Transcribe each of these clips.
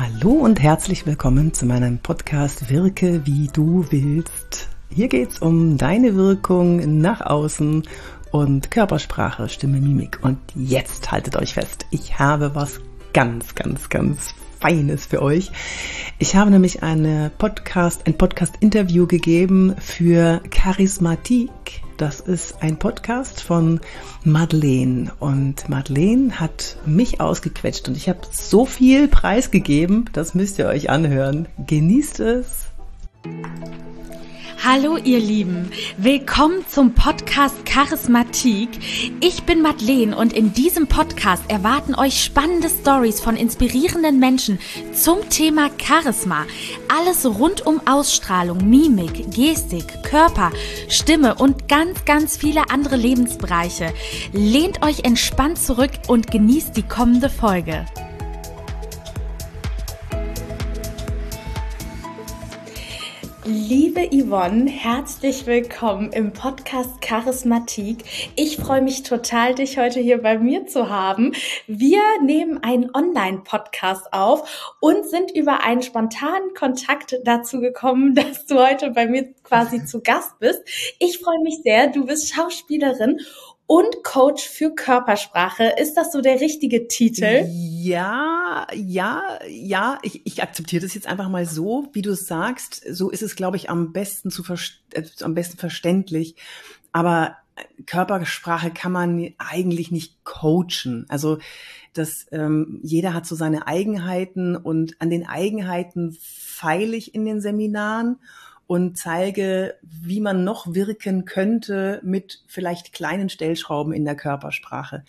Hallo und herzlich willkommen zu meinem Podcast Wirke wie du willst. Hier geht's um deine Wirkung nach außen und Körpersprache, Stimme, Mimik. Und jetzt haltet euch fest, ich habe was ganz, ganz, ganz Feines für euch. Ich habe nämlich eine Podcast, ein Podcast-Interview gegeben für Charismatik. Das ist ein Podcast von Madeleine und Madeleine hat mich ausgequetscht und ich habe so viel preisgegeben, das müsst ihr euch anhören. Genießt es. Hallo ihr Lieben, willkommen zum Podcast Charismatik. Ich bin Madeleine und in diesem Podcast erwarten euch spannende Stories von inspirierenden Menschen zum Thema Charisma. Alles rund um Ausstrahlung, Mimik, Gestik, Körper, Stimme und ganz, ganz viele andere Lebensbereiche. Lehnt euch entspannt zurück und genießt die kommende Folge. Liebe Yvonne, herzlich willkommen im Podcast Charismatik. Ich freue mich total, dich heute hier bei mir zu haben. Wir nehmen einen Online-Podcast auf und sind über einen spontanen Kontakt dazu gekommen, dass du heute bei mir quasi zu Gast bist. Ich freue mich sehr. Du bist Schauspielerin und Coach für Körpersprache. Ist das so der richtige Titel? Ja, ja, ja. Ich, ich akzeptiere das jetzt einfach mal so, wie du es sagst. So ist es, glaube ich, am besten zu äh, am besten verständlich. Aber Körpersprache kann man eigentlich nicht coachen. Also das, ähm, jeder hat so seine Eigenheiten und an den Eigenheiten feile ich in den Seminaren und zeige, wie man noch wirken könnte mit vielleicht kleinen Stellschrauben in der Körpersprache.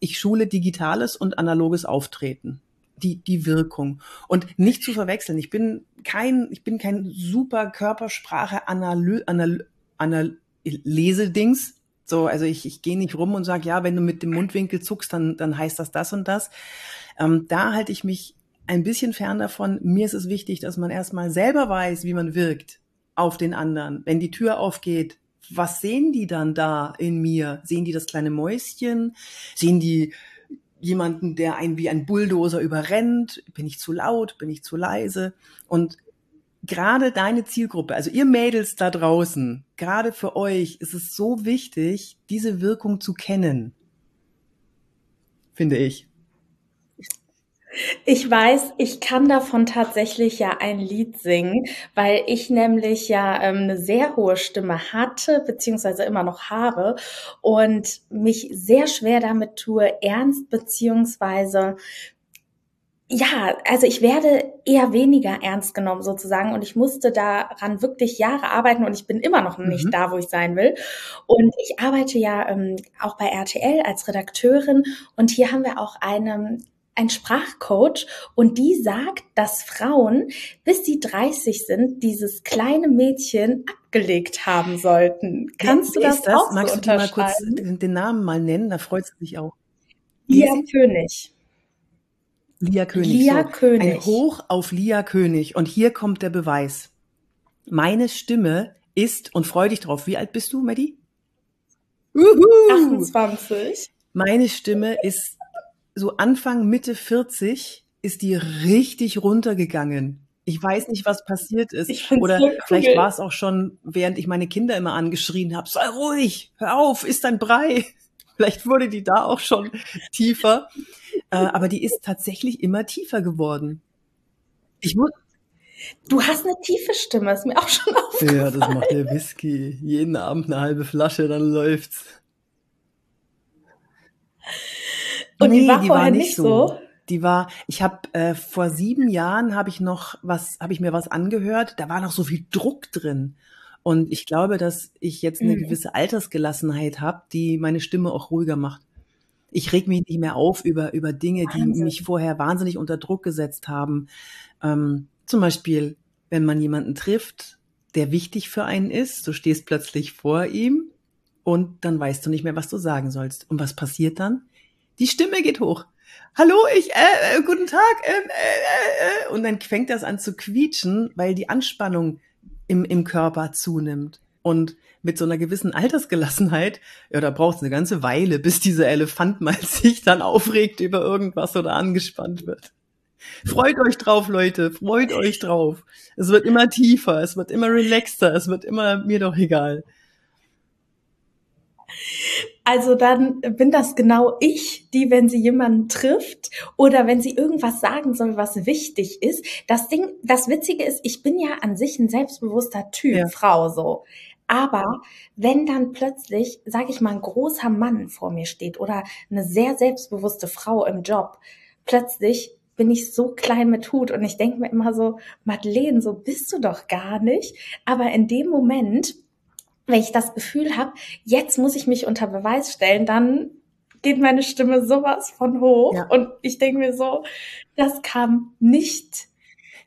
Ich schule digitales und analoges Auftreten. Die, die Wirkung. Und nicht zu verwechseln. Ich bin kein, ich bin kein super Körpersprache Analy, Anal, Anal, Lesedings. So, also ich, ich gehe nicht rum und sage, ja, wenn du mit dem Mundwinkel zuckst, dann, dann heißt das das und das. Ähm, da halte ich mich ein bisschen fern davon. Mir ist es wichtig, dass man erstmal selber weiß, wie man wirkt auf den anderen. Wenn die Tür aufgeht, was sehen die dann da in mir? Sehen die das kleine Mäuschen? Sehen die jemanden, der einen wie ein Bulldozer überrennt? Bin ich zu laut? Bin ich zu leise? Und gerade deine Zielgruppe, also ihr Mädels da draußen, gerade für euch ist es so wichtig, diese Wirkung zu kennen. Finde ich. Ich weiß, ich kann davon tatsächlich ja ein Lied singen, weil ich nämlich ja ähm, eine sehr hohe Stimme hatte, beziehungsweise immer noch habe und mich sehr schwer damit tue, ernst beziehungsweise ja, also ich werde eher weniger ernst genommen sozusagen und ich musste daran wirklich Jahre arbeiten und ich bin immer noch nicht mhm. da, wo ich sein will. Und ich arbeite ja ähm, auch bei RTL als Redakteurin und hier haben wir auch eine ein Sprachcoach und die sagt, dass Frauen, bis sie 30 sind, dieses kleine Mädchen abgelegt haben sollten. Kannst Wer, du das, das auch Magst so du mal kurz den Namen mal nennen? Da freut sie sich auch. Lia König. Lia König. Lia so, König. Ein Hoch auf Lia König. Und hier kommt der Beweis. Meine Stimme ist, und freu dich drauf, wie alt bist du, Maddie? Uhu. 28. Meine Stimme ist so Anfang, Mitte 40 ist die richtig runtergegangen. Ich weiß nicht, was passiert ist. Oder cool. vielleicht war es auch schon, während ich meine Kinder immer angeschrien habe, sei ruhig, hör auf, ist ein Brei. Vielleicht wurde die da auch schon tiefer. Äh, aber die ist tatsächlich immer tiefer geworden. Ich muss, Du hast eine tiefe Stimme, ist mir auch schon aufgefallen. Ja, das macht der Whisky. Jeden Abend eine halbe Flasche, dann läuft's. Und nee, die war, die war nicht so. so. Die war, ich habe äh, vor sieben Jahren habe ich noch was, habe ich mir was angehört. Da war noch so viel Druck drin. Und ich glaube, dass ich jetzt eine mhm. gewisse Altersgelassenheit habe, die meine Stimme auch ruhiger macht. Ich reg mich nicht mehr auf über, über Dinge, Wahnsinn. die mich vorher wahnsinnig unter Druck gesetzt haben. Ähm, zum Beispiel, wenn man jemanden trifft, der wichtig für einen ist, du stehst plötzlich vor ihm und dann weißt du nicht mehr, was du sagen sollst. Und was passiert dann? Die Stimme geht hoch. Hallo, ich, äh, äh guten Tag. Äh, äh, äh. Und dann fängt das an zu quietschen, weil die Anspannung im, im Körper zunimmt. Und mit so einer gewissen Altersgelassenheit, ja, da braucht es eine ganze Weile, bis dieser Elefant mal sich dann aufregt über irgendwas oder angespannt wird. Freut euch drauf, Leute. Freut euch drauf. Es wird immer tiefer, es wird immer relaxter, es wird immer mir doch egal. Also dann bin das genau ich, die, wenn sie jemanden trifft oder wenn sie irgendwas sagen soll, was wichtig ist. Das Ding, das Witzige ist, ich bin ja an sich ein selbstbewusster Typ, ja. Frau so. Aber wenn dann plötzlich, sage ich mal, ein großer Mann vor mir steht oder eine sehr selbstbewusste Frau im Job, plötzlich bin ich so klein mit Hut und ich denke mir immer so, Madeleine, so bist du doch gar nicht. Aber in dem Moment, wenn ich das Gefühl habe, jetzt muss ich mich unter Beweis stellen, dann geht meine Stimme sowas von hoch ja. und ich denke mir so, das kam nicht.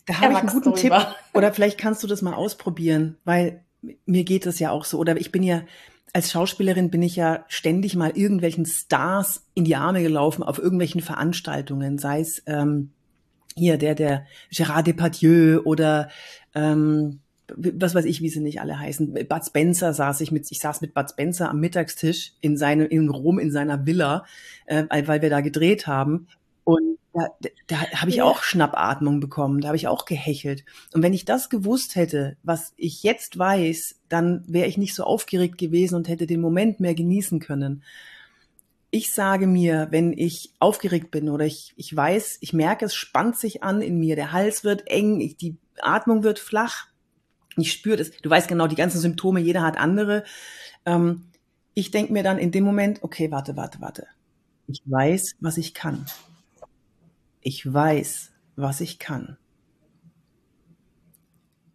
Da habe ich einen guten Tipp. Oder vielleicht kannst du das mal ausprobieren, weil mir geht es ja auch so. Oder ich bin ja als Schauspielerin bin ich ja ständig mal irgendwelchen Stars in die Arme gelaufen auf irgendwelchen Veranstaltungen, sei es ähm, hier der der Gérard Depardieu oder ähm, was weiß ich, wie sie nicht alle heißen. Bud Spencer saß ich mit, ich saß mit Bud Spencer am Mittagstisch in seinem, in Rom in seiner Villa, äh, weil wir da gedreht haben. Und da, da habe ich auch Schnappatmung bekommen, da habe ich auch gehechelt. Und wenn ich das gewusst hätte, was ich jetzt weiß, dann wäre ich nicht so aufgeregt gewesen und hätte den Moment mehr genießen können. Ich sage mir, wenn ich aufgeregt bin oder ich, ich weiß, ich merke, es spannt sich an in mir, der Hals wird eng, ich, die Atmung wird flach, ich spüre das. Du weißt genau, die ganzen Symptome, jeder hat andere. Ähm, ich denke mir dann in dem Moment, okay, warte, warte, warte. Ich weiß, was ich kann. Ich weiß, was ich kann.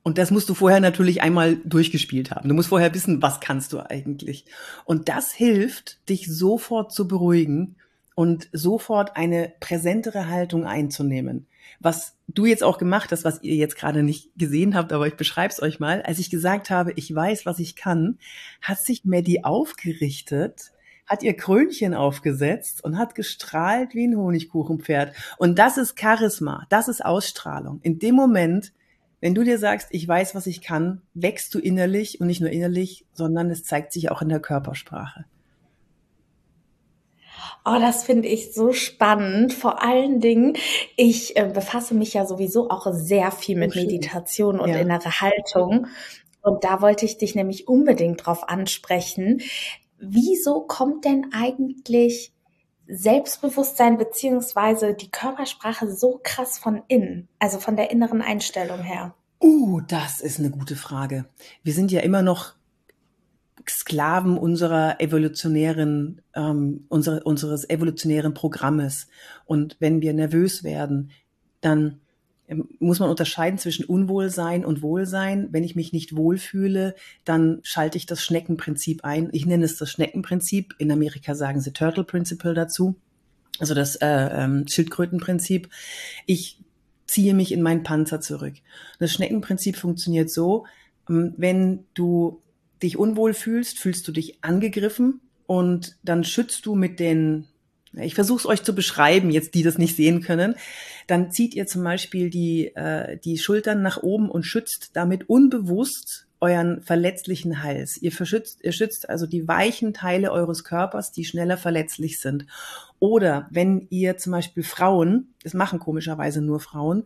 Und das musst du vorher natürlich einmal durchgespielt haben. Du musst vorher wissen, was kannst du eigentlich. Und das hilft, dich sofort zu beruhigen und sofort eine präsentere Haltung einzunehmen was du jetzt auch gemacht hast, was ihr jetzt gerade nicht gesehen habt, aber ich beschreibe es euch mal. Als ich gesagt habe, ich weiß, was ich kann, hat sich Maddie aufgerichtet, hat ihr Krönchen aufgesetzt und hat gestrahlt wie ein Honigkuchenpferd. Und das ist Charisma, das ist Ausstrahlung. In dem Moment, wenn du dir sagst, ich weiß, was ich kann, wächst du innerlich und nicht nur innerlich, sondern es zeigt sich auch in der Körpersprache. Oh, das finde ich so spannend. Vor allen Dingen, ich äh, befasse mich ja sowieso auch sehr viel mit oh, Meditation und ja. innere Haltung. Und da wollte ich dich nämlich unbedingt drauf ansprechen. Wieso kommt denn eigentlich Selbstbewusstsein beziehungsweise die Körpersprache so krass von innen, also von der inneren Einstellung her? Uh, das ist eine gute Frage. Wir sind ja immer noch Sklaven unserer evolutionären, ähm, unsere, unseres evolutionären Programmes. Und wenn wir nervös werden, dann ähm, muss man unterscheiden zwischen Unwohlsein und Wohlsein. Wenn ich mich nicht wohlfühle, dann schalte ich das Schneckenprinzip ein. Ich nenne es das Schneckenprinzip. In Amerika sagen sie Turtle Principle dazu. Also das äh, ähm, Schildkrötenprinzip. Ich ziehe mich in meinen Panzer zurück. Das Schneckenprinzip funktioniert so, ähm, wenn du dich unwohl fühlst, fühlst du dich angegriffen und dann schützt du mit den, ich versuche es euch zu beschreiben, jetzt die das nicht sehen können, dann zieht ihr zum Beispiel die, äh, die Schultern nach oben und schützt damit unbewusst euren verletzlichen Hals. Ihr, verschützt, ihr schützt also die weichen Teile eures Körpers, die schneller verletzlich sind. Oder wenn ihr zum Beispiel Frauen, das machen komischerweise nur Frauen,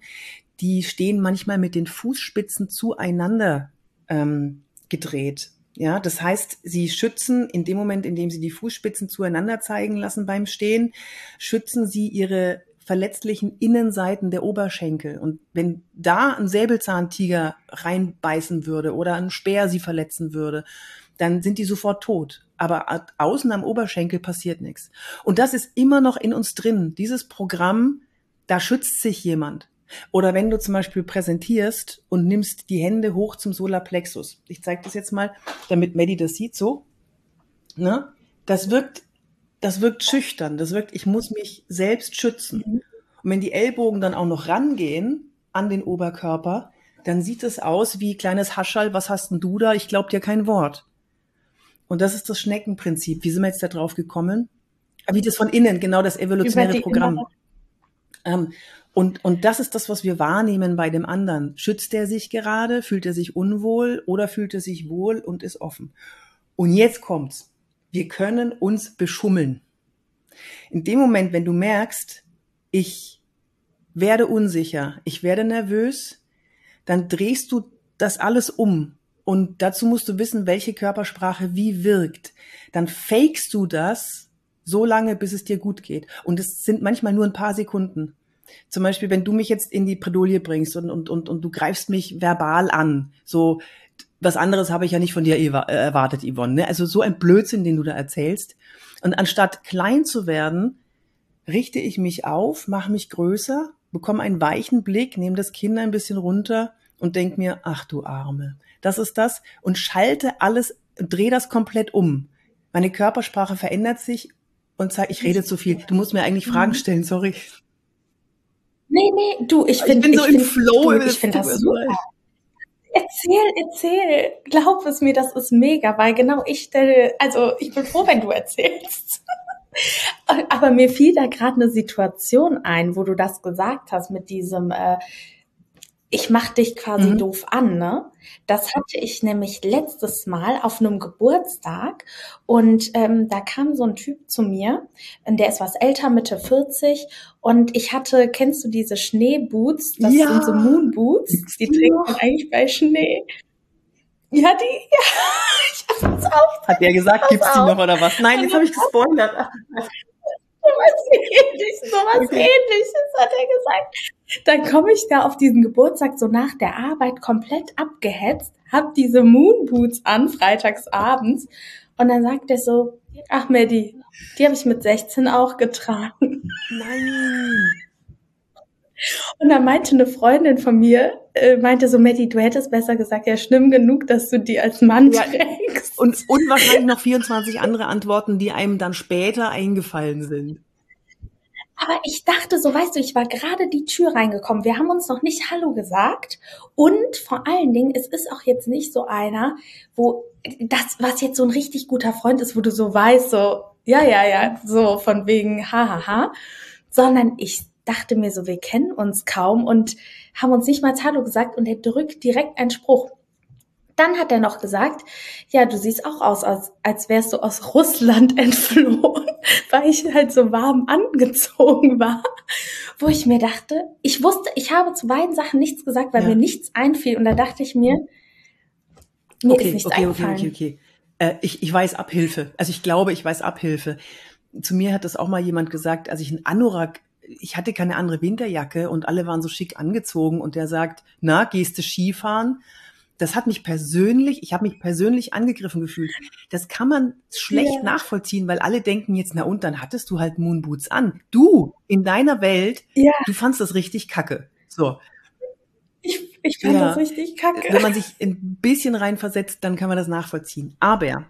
die stehen manchmal mit den Fußspitzen zueinander ähm, gedreht. Ja, das heißt, sie schützen in dem Moment, in dem sie die Fußspitzen zueinander zeigen lassen beim Stehen, schützen sie ihre verletzlichen Innenseiten der Oberschenkel. Und wenn da ein Säbelzahntiger reinbeißen würde oder ein Speer sie verletzen würde, dann sind die sofort tot. Aber außen am Oberschenkel passiert nichts. Und das ist immer noch in uns drin. Dieses Programm, da schützt sich jemand. Oder wenn du zum Beispiel präsentierst und nimmst die Hände hoch zum Solarplexus. Ich zeige das jetzt mal, damit Maddie das sieht, so. Ne? Das wirkt, das wirkt schüchtern. Das wirkt, ich muss mich selbst schützen. Mhm. Und wenn die Ellbogen dann auch noch rangehen an den Oberkörper, dann sieht es aus wie kleines Haschall, was hast denn du da? Ich glaub dir kein Wort. Und das ist das Schneckenprinzip. Wie sind wir jetzt da drauf gekommen? Wie das von innen, genau das evolutionäre Programm. Ähm, und, und das ist das, was wir wahrnehmen bei dem anderen. Schützt er sich gerade? Fühlt er sich unwohl oder fühlt er sich wohl und ist offen? Und jetzt kommt's. Wir können uns beschummeln. In dem Moment, wenn du merkst, ich werde unsicher, ich werde nervös, dann drehst du das alles um. Und dazu musst du wissen, welche Körpersprache wie wirkt. Dann fakest du das so lange, bis es dir gut geht. Und es sind manchmal nur ein paar Sekunden. Zum Beispiel, wenn du mich jetzt in die Predolie bringst und, und, und, und du greifst mich verbal an, so was anderes habe ich ja nicht von dir erwartet, Yvonne. Ne? Also so ein Blödsinn, den du da erzählst. Und anstatt klein zu werden, richte ich mich auf, mache mich größer, bekomme einen weichen Blick, nehme das Kind ein bisschen runter und denk mir, ach du Arme, das ist das und schalte alles, dreh das komplett um. Meine Körpersprache verändert sich und sag, ich rede zu viel. Du musst mir eigentlich Fragen mhm. stellen, sorry. Nee, nee, du, ich, find, ich bin so ich im Flow. Du, ich finde das super. Erzähl, erzähl. Glaub es mir, das ist mega, weil genau ich stelle, also ich bin froh, wenn du erzählst. Aber mir fiel da gerade eine Situation ein, wo du das gesagt hast mit diesem, äh, ich mach dich quasi mhm. doof an, ne? Das hatte ich nämlich letztes Mal auf einem Geburtstag und ähm, da kam so ein Typ zu mir, der ist was älter, Mitte 40 und ich hatte, kennst du diese Schneeboots? Das ja. sind so Moonboots, die trägt man eigentlich bei Schnee. Ja, die, ja, ich hab's auch. Hat der gesagt, gibt's die noch oder was? Nein, jetzt habe ich gespoilert. Sowas ähnliches, sowas okay. ähnliches hat er gesagt. Dann komme ich da auf diesen Geburtstag so nach der Arbeit komplett abgehetzt, hab diese Moonboots an, freitags abends. Und dann sagt er so, ach Maddie, die habe ich mit 16 auch getragen. Nein. Und dann meinte eine Freundin von mir, äh, meinte so, Maddie, du hättest besser gesagt, ja, schlimm genug, dass du die als Mann ja, trägst. Und, und wahrscheinlich noch 24 andere Antworten, die einem dann später eingefallen sind. Aber ich dachte so, weißt du, ich war gerade die Tür reingekommen. Wir haben uns noch nicht Hallo gesagt. Und vor allen Dingen, es ist auch jetzt nicht so einer, wo das, was jetzt so ein richtig guter Freund ist, wo du so weißt, so, ja, ja, ja, so von wegen, hahaha, ha, ha. sondern ich dachte mir so, wir kennen uns kaum und haben uns nicht mal Hallo gesagt und er drückt direkt einen Spruch. Dann hat er noch gesagt, ja, du siehst auch aus, als, als wärst du aus Russland entflohen, weil ich halt so warm angezogen war, wo ich mir dachte, ich wusste, ich habe zu beiden Sachen nichts gesagt, weil ja. mir nichts einfiel und da dachte ich mir, mir okay, ist nichts okay, eingefallen. Okay, okay, okay. Äh, ich, ich weiß Abhilfe. Also ich glaube, ich weiß Abhilfe. Zu mir hat das auch mal jemand gesagt, als ich einen Anorak ich hatte keine andere Winterjacke und alle waren so schick angezogen und der sagt, na, gehst du Skifahren? Das hat mich persönlich, ich habe mich persönlich angegriffen gefühlt. Das kann man schlecht ja. nachvollziehen, weil alle denken jetzt, na und dann hattest du halt Moonboots an. Du in deiner Welt, ja. du fandst das richtig kacke. So. Ich, ich fand ja. das richtig kacke. Wenn man sich ein bisschen reinversetzt, dann kann man das nachvollziehen. Aber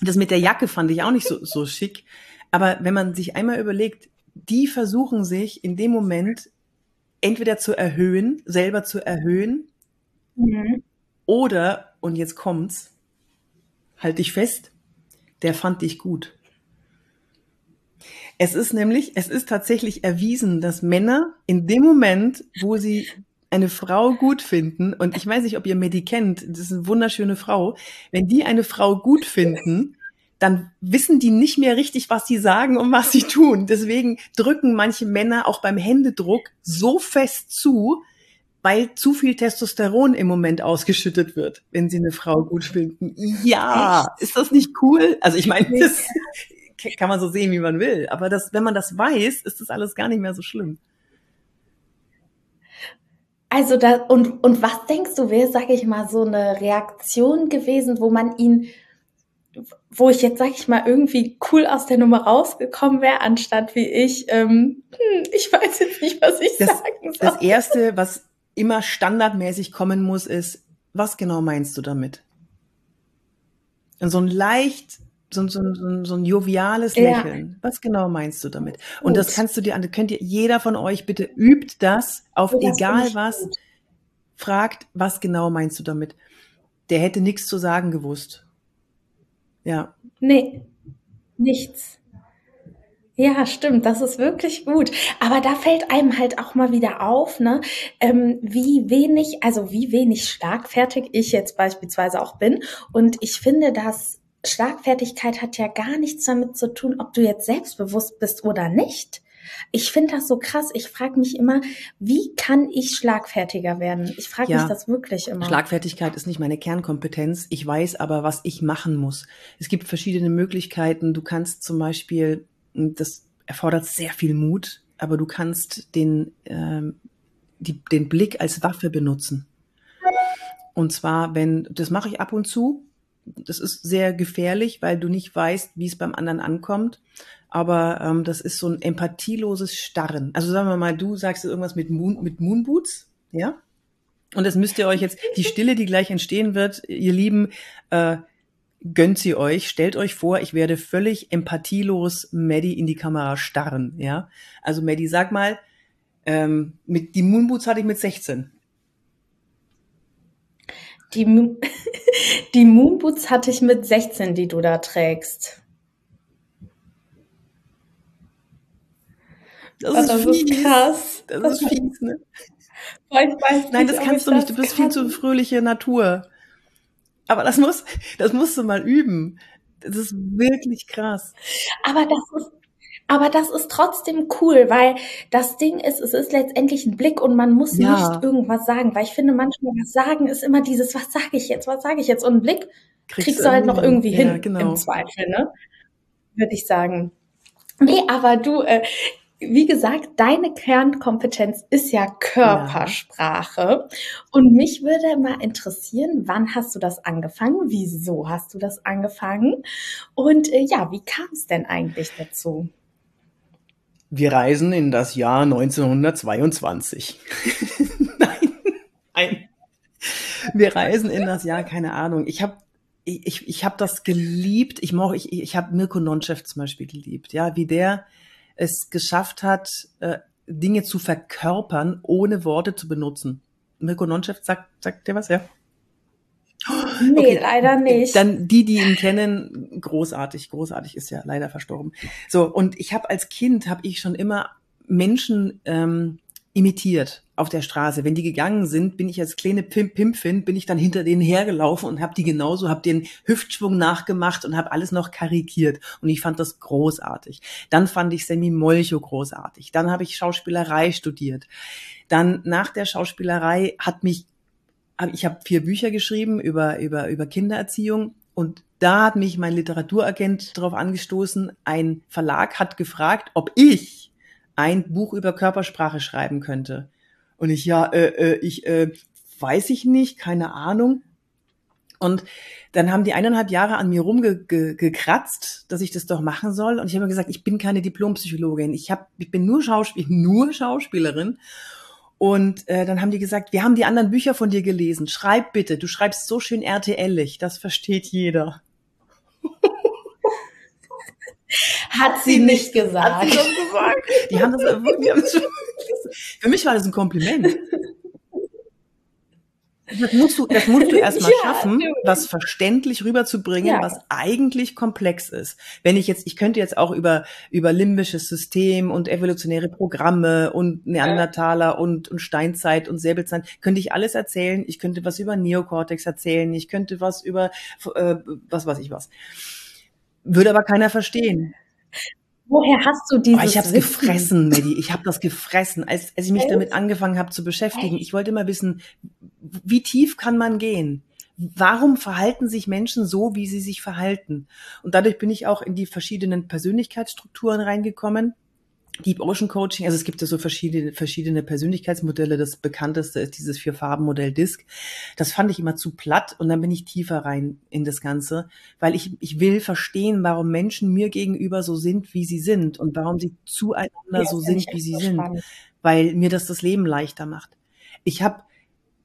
das mit der Jacke fand ich auch nicht so, so schick. Aber wenn man sich einmal überlegt, die versuchen sich in dem Moment entweder zu erhöhen, selber zu erhöhen, mhm. oder, und jetzt kommt's, halt dich fest, der fand dich gut. Es ist nämlich, es ist tatsächlich erwiesen, dass Männer in dem Moment, wo sie eine Frau gut finden, und ich weiß nicht, ob ihr Medi kennt, das ist eine wunderschöne Frau, wenn die eine Frau gut finden, dann wissen die nicht mehr richtig, was sie sagen und was sie tun. Deswegen drücken manche Männer auch beim Händedruck so fest zu, weil zu viel Testosteron im Moment ausgeschüttet wird, wenn sie eine Frau gut finden. Ja, Echt? ist das nicht cool? Also ich meine, das kann man so sehen, wie man will. Aber das, wenn man das weiß, ist das alles gar nicht mehr so schlimm. Also da, und, und was denkst du, wäre, sag ich mal, so eine Reaktion gewesen, wo man ihn wo ich jetzt, sag ich mal, irgendwie cool aus der Nummer rausgekommen wäre, anstatt wie ich, ähm, hm, ich weiß jetzt nicht, was ich das, sagen soll. Das Erste, was immer standardmäßig kommen muss, ist, was genau meinst du damit? Und so ein leicht, so, so, so, so ein joviales Lächeln. Ja. Was genau meinst du damit? Gut. Und das kannst du dir an, könnt ihr, jeder von euch bitte übt das auf das egal was, gut. fragt, was genau meinst du damit? Der hätte nichts zu sagen gewusst. Ja. Nee, nichts. Ja, stimmt, das ist wirklich gut. Aber da fällt einem halt auch mal wieder auf, ne, ähm, wie wenig, also wie wenig schlagfertig ich jetzt beispielsweise auch bin. Und ich finde, dass Schlagfertigkeit hat ja gar nichts damit zu tun, ob du jetzt selbstbewusst bist oder nicht. Ich finde das so krass. Ich frage mich immer, wie kann ich schlagfertiger werden? Ich frage Ja. mich das wirklich immer. Schlagfertigkeit ist nicht meine Kernkompetenz. Ich weiß aber, was ich machen muss. Es gibt verschiedene Möglichkeiten. Du kannst zum Beispiel, das erfordert sehr viel Mut, aber du kannst den, ähm, die, den Blick als Waffe benutzen. Und zwar, wenn, das mache ich ab und zu. Das ist sehr gefährlich, weil du nicht weißt, wie es beim anderen ankommt. Aber ähm, das ist so ein empathieloses Starren. Also sagen wir mal, du sagst irgendwas mit, Moon, mit Moonboots, ja? Und das müsst ihr euch jetzt, die Stille, die gleich entstehen wird, ihr Lieben, äh, gönnt sie euch, stellt euch vor, ich werde völlig empathielos Maddie in die Kamera starren, ja? Also Maddie, sag mal, ähm, mit die Moonboots hatte ich mit 16. Die, Mo- die Moonboots hatte ich mit 16, die du da trägst. Das, Das ist ist fies. krass. Das ist fies, ne? Ich weiß Nein, nicht, das kannst du nicht. Du das bist viel kann. zu fröhliche Natur. Aber das muss, das musst du mal üben. Das ist wirklich krass. Aber das ist, aber das ist trotzdem cool, weil das Ding ist, es ist letztendlich ein Blick und man muss Ja. nicht irgendwas sagen, weil ich finde manchmal was sagen ist immer dieses, was sage ich jetzt, was sage ich jetzt und ein Blick kriegst, du halt noch irgendwie hin, Ja, genau. im Zweifel, ne? Würde ich sagen. Nee, aber du, äh, wie gesagt, deine Kernkompetenz ist ja Körpersprache. Und mich würde mal interessieren, wann hast du das angefangen? Wieso hast du das angefangen? Und äh, ja, wie kam es denn eigentlich dazu? Wir reisen in das Jahr 1922. Nein, nein. Wir reisen in das Jahr, keine Ahnung. Ich habe ich, ich, ich hab das geliebt. Ich moch, ich, ich habe Mirko Nonchev zum Beispiel geliebt. Ja, wie der es geschafft hat, äh, Dinge zu verkörpern, ohne Worte zu benutzen. Mirko Nonchev sagt, sagt dir was, ja? Nee, Okay. leider nicht. Dann die, die ihn kennen, großartig, großartig ist ja leider verstorben. So und ich habe als Kind habe ich schon immer Menschen ähm, imitiert auf der Straße. Wenn die gegangen sind, bin ich als kleine Pimp Pimpfin, bin ich dann hinter denen hergelaufen und habe die genauso, habe den Hüftschwung nachgemacht und habe alles noch karikiert. Und ich fand das großartig. Dann fand ich Sammy Molcho großartig. Dann habe ich Schauspielerei studiert. Dann nach der Schauspielerei hat mich ich habe vier Bücher geschrieben über, über, über Kindererziehung und da hat mich mein Literaturagent darauf angestoßen, ein Verlag hat gefragt, ob ich ein Buch über Körpersprache schreiben könnte. Und ich, ja, äh, äh, ich äh, weiß ich nicht, keine Ahnung. Und dann haben die eineinhalb Jahre an mir rumgekratzt, dass ich das doch machen soll. Und ich habe mir gesagt, ich bin keine Diplompsychologin. Ich, hab, ich bin nur, Schauspiel, nur Schauspielerin. Und äh, dann haben die gesagt, wir haben die anderen Bücher von dir gelesen. Schreib bitte, du schreibst so schön RTL-ig, das versteht jeder. Hat sie nicht gesagt. Hat sie das gesagt? Die haben das wirklich, die haben das schon, für mich war das ein Kompliment. Das musst du, das musst du erstmal Ja, schaffen, stimmt. was verständlich rüberzubringen, Ja. was eigentlich komplex ist. Wenn ich jetzt, ich könnte jetzt auch über, über limbisches System und evolutionäre Programme und Neandertaler und, und Steinzeit und Säbelzeit, könnte ich alles erzählen. Ich könnte was über Neokortex erzählen. Ich könnte was über, äh, was weiß ich was. Würde aber keiner verstehen. Woher hast du dieses Oh, ich habe es gefressen, Maddie. Ich habe das gefressen, als, als ich mich Echt? damit angefangen habe zu beschäftigen. Ich wollte immer wissen, wie tief kann man gehen? Warum verhalten sich Menschen so, wie sie sich verhalten? Und dadurch bin ich auch in die verschiedenen Persönlichkeitsstrukturen reingekommen. Deep Ocean Coaching, also es gibt ja so verschiedene, verschiedene Persönlichkeitsmodelle. Das bekannteste ist dieses Vier-Farben-Modell DISC. Das fand ich immer zu platt und dann bin ich tiefer rein in das Ganze, weil ich, ich will verstehen, warum Menschen mir gegenüber so sind, wie sie sind und warum sie zueinander Ja, so sind, wie sie echt sind, weil mir das das Leben leichter macht. Ich habe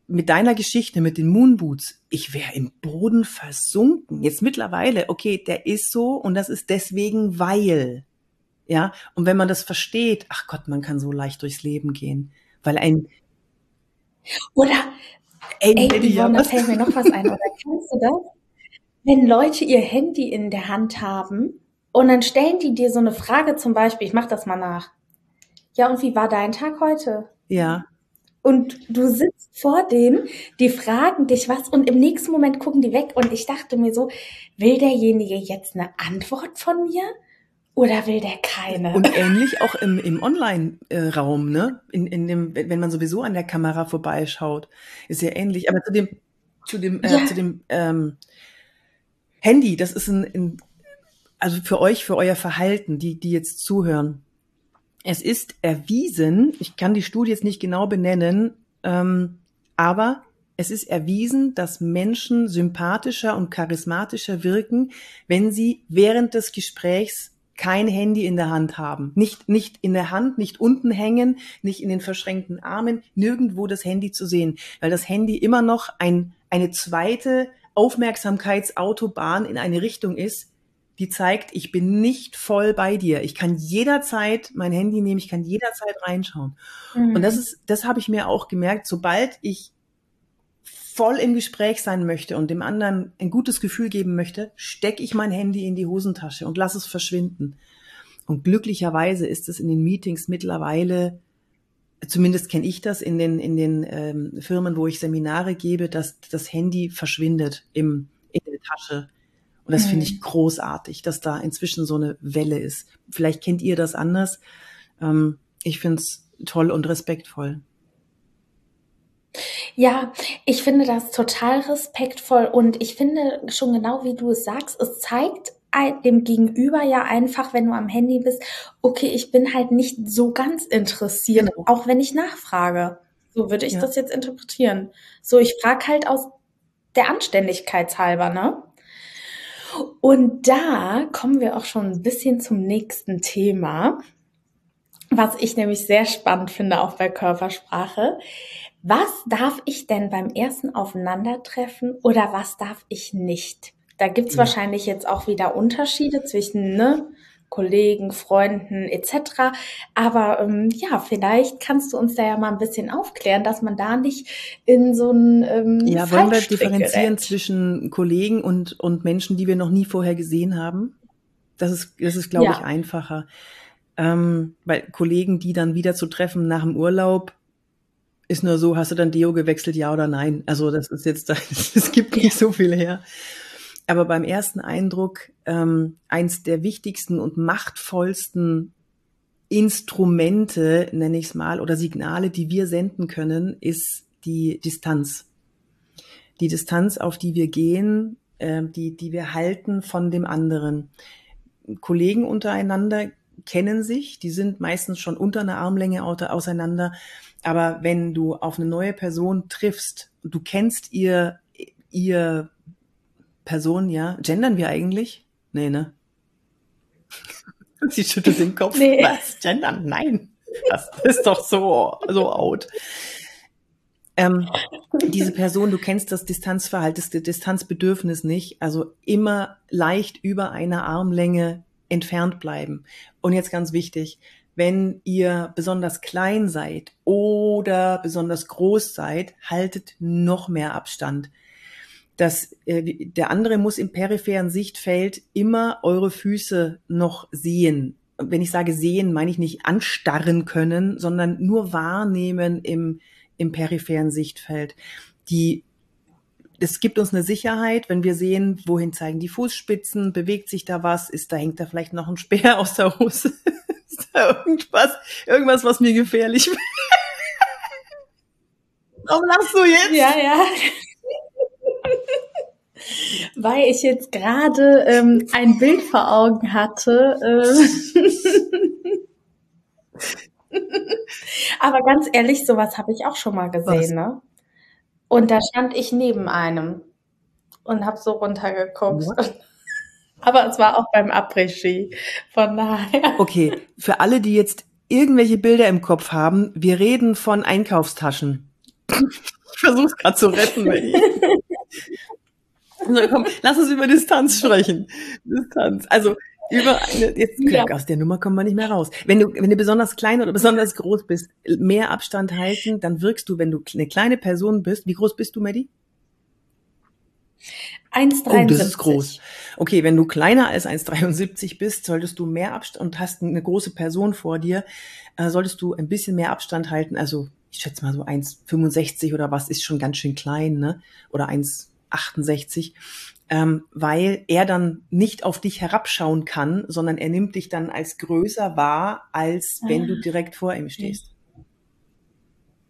mit deiner Geschichte mit den Moonboots, ich wäre im Boden versunken. Jetzt mittlerweile, okay, der ist so und das ist deswegen, weil. Ja, und wenn man das versteht, ach Gott, man kann so leicht durchs Leben gehen, weil ein, Oder, ey, ey, Yvonne, da fällt mir noch was ein. Oder kennst du das? Wenn Leute ihr Handy in der Hand haben und dann stellen die dir so eine Frage zum Beispiel, ich mach das mal nach. Ja, und wie war dein Tag heute? ja, Und du sitzt vor denen, die fragen dich was und im nächsten Moment gucken die weg und ich dachte mir so, will derjenige jetzt eine Antwort von mir? Oder will der keine? Und ähnlich auch im, im Online-Raum, ne? In, in dem, wenn man sowieso an der Kamera vorbeischaut, ist ja ähnlich. Aber zu dem, zu dem, äh, ja. zu dem ähm, Handy, das ist ein, ein, also für euch, für euer Verhalten, die, die jetzt zuhören. Es ist erwiesen, ich kann die Studie jetzt nicht genau benennen, ähm, aber es ist erwiesen, dass Menschen sympathischer und charismatischer wirken, wenn sie während des Gesprächs kein Handy in der Hand haben. Nicht, nicht in der Hand, nicht unten hängen, nicht in den verschränkten Armen, nirgendwo das Handy zu sehen, weil das Handy immer noch ein, eine zweite Aufmerksamkeitsautobahn in eine Richtung ist, die zeigt, ich bin nicht voll bei dir. Ich kann jederzeit mein Handy nehmen, ich kann jederzeit reinschauen. Mhm. Und das ist, das habe ich mir auch gemerkt, sobald ich voll im Gespräch sein möchte und dem anderen ein gutes Gefühl geben möchte, stecke ich mein Handy in die Hosentasche und lasse es verschwinden. Und glücklicherweise ist es in den Meetings mittlerweile, zumindest kenne ich das in den, in den ähm, Firmen, wo ich Seminare gebe, dass das Handy verschwindet im, in der Tasche. Und das mhm. finde ich großartig, dass da inzwischen so eine Welle ist. Vielleicht kennt ihr das anders. Ähm, ich finde es toll und respektvoll. Ja, ich finde das total respektvoll und ich finde schon genau wie du es sagst, es zeigt dem Gegenüber ja einfach, wenn du am Handy bist, okay, ich bin halt nicht so ganz interessiert, genau. auch wenn ich nachfrage. So würde ich ja. das jetzt interpretieren. So, ich frage halt aus der Anständigkeitshalber, ne? Und da kommen wir auch schon ein bisschen zum nächsten Thema, was ich nämlich sehr spannend finde, auch bei Körpersprache. Was darf ich denn beim ersten Aufeinandertreffen oder was darf ich nicht? Da gibt's ja. wahrscheinlich jetzt auch wieder Unterschiede zwischen ne, Kollegen, Freunden etc. Aber ähm, ja, vielleicht kannst du uns da ja mal ein bisschen aufklären, dass man da nicht in so ein ähm, Ja, wollen wir differenzieren gerät. zwischen Kollegen und, und Menschen, die wir noch nie vorher gesehen haben? Das ist, das ist glaube ja. ich, einfacher. Ähm, weil Kollegen, die dann wieder zu treffen nach dem Urlaub, ist nur so, hast du dann Deo gewechselt, ja oder nein? Also das ist jetzt, es gibt nicht so viel her. Aber beim ersten Eindruck, ähm, eins der wichtigsten und machtvollsten Instrumente, nenne ich es mal, oder Signale, die wir senden können, ist die Distanz. Die Distanz, auf die wir gehen, äh, die, die wir halten von dem anderen. Kollegen untereinander kennen sich, die sind meistens schon unter einer Armlänge auseinander. Aber wenn du auf eine neue Person triffst, du kennst ihr, ihr Person, ja, gendern wir eigentlich? Nee, ne? Sie schüttelt den Kopf. Nee. Was? Gendern? Nein. Das ist doch so, so out. Ähm, diese Person, du kennst das Distanzverhalten, das Distanzbedürfnis nicht, also immer leicht über einer Armlänge entfernt bleiben. Und jetzt ganz wichtig, wenn ihr besonders klein seid oder besonders groß seid, haltet noch mehr Abstand. Das, äh, der andere muss im peripheren Sichtfeld immer eure Füße noch sehen. Wenn ich sage sehen, meine ich nicht anstarren können, sondern nur wahrnehmen im, im peripheren Sichtfeld. Die es gibt uns eine Sicherheit, wenn wir sehen, wohin zeigen die Fußspitzen, bewegt sich da was, ist da hängt da vielleicht noch ein Speer aus der Hose, ist da irgendwas, irgendwas, was mir gefährlich wird. Warum lachst du jetzt? Ja, ja. Weil ich jetzt gerade ähm, ein Bild vor Augen hatte. Ähm Aber ganz ehrlich, sowas habe ich auch schon mal gesehen, ne? Und da stand ich neben einem und habe so runtergeguckt. What? Aber es war auch beim Après-Ski. Von daher. Okay, für alle, die jetzt irgendwelche Bilder im Kopf haben, wir reden von Einkaufstaschen. Ich versuch's gerade zu retten. so, komm, lass uns über Distanz sprechen. Distanz. Also über eine, jetzt ja. aus der Nummer kommen wir nicht mehr raus. Wenn du, wenn du besonders klein oder besonders groß bist, mehr Abstand halten, dann wirkst du, wenn du eine kleine Person bist. Wie groß bist du, Maddie? 1,73. Oh, das ist groß. Okay, wenn du kleiner als 1,73 bist, solltest du mehr Abstand und hast eine große Person vor dir, äh, solltest du ein bisschen mehr Abstand halten. Also ich schätze mal so 1,65 oder was ist schon ganz schön klein, ne? Oder 1, 68, ähm, weil er dann nicht auf dich herabschauen kann, sondern er nimmt dich dann als größer wahr, als wenn Ah. du direkt vor ihm stehst.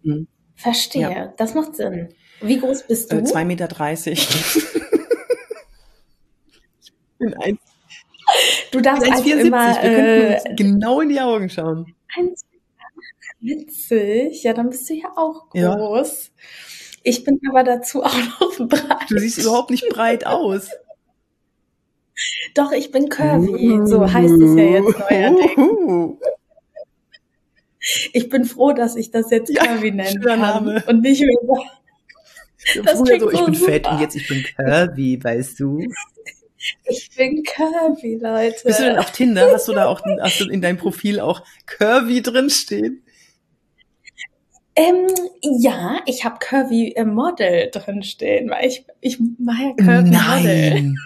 Mhm. Verstehe, Ja. das macht Sinn. Wie groß bist du? Äh, 2,30 Meter. bin eins- du darfst also 1,74. immer äh, genau in die Augen schauen. eins- witzig. Ja, dann bist du ja auch Ja. groß. Ich bin aber dazu auch noch breit. Du siehst überhaupt nicht breit aus. Doch, ich bin curvy. So heißt es ja jetzt neuerdings. Uhuhu. Ich bin froh, dass ich das jetzt Ja, curvy nennen schöner kann. Name. Und nicht mehr Das Früher so, ich so bin fett super. und jetzt ich bin curvy, weißt du. Ich bin curvy, Leute. Bist du denn auf Tinder? Hast du da auch, hast du in deinem Profil auch curvy drinstehen? Ähm, ja, ich habe Curvy äh, Model drinstehen, weil ich, ich mache ja Curvy Model. Nein.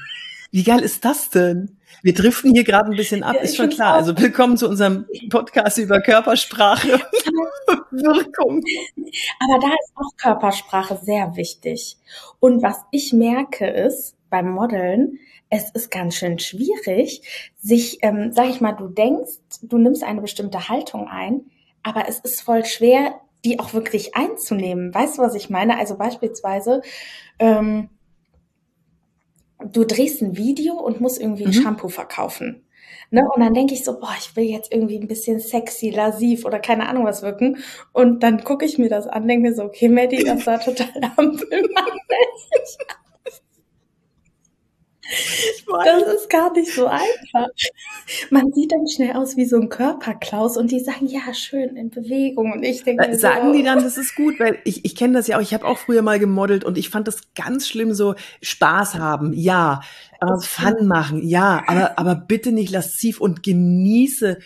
Wie geil ist das denn? Wir driften hier gerade ein bisschen ab, Ja, ist schon klar. auch. Also willkommen zu unserem Podcast über Körpersprache. Wirkung. Aber da ist auch Körpersprache sehr wichtig. Und was ich merke ist, beim Modeln, es ist ganz schön schwierig, sich, ähm, sag ich mal, du denkst, du nimmst eine bestimmte Haltung ein, aber es ist voll schwer, die auch wirklich einzunehmen. Weißt du, was ich meine? Also beispielsweise, ähm, du drehst ein Video und musst irgendwie ein Mhm. Shampoo verkaufen. Ne? Und dann denke ich so, boah, ich will jetzt irgendwie ein bisschen sexy, lasiv oder keine Ahnung was wirken. Und dann gucke ich mir das an, denke mir so, okay, Maddie, das sah total ampelmäßig. Das ist gar nicht so einfach. Man sieht dann schnell aus wie so ein Körperklaus und die sagen, ja, schön in Bewegung. Und ich denke Äh, Sagen so, die dann, das ist gut, weil ich, ich kenne das ja auch, ich habe auch früher mal gemodelt und ich fand das ganz schlimm, so Spaß haben, ja, aber Das Fun machen, ja, aber, aber bitte nicht lasziv und genieße,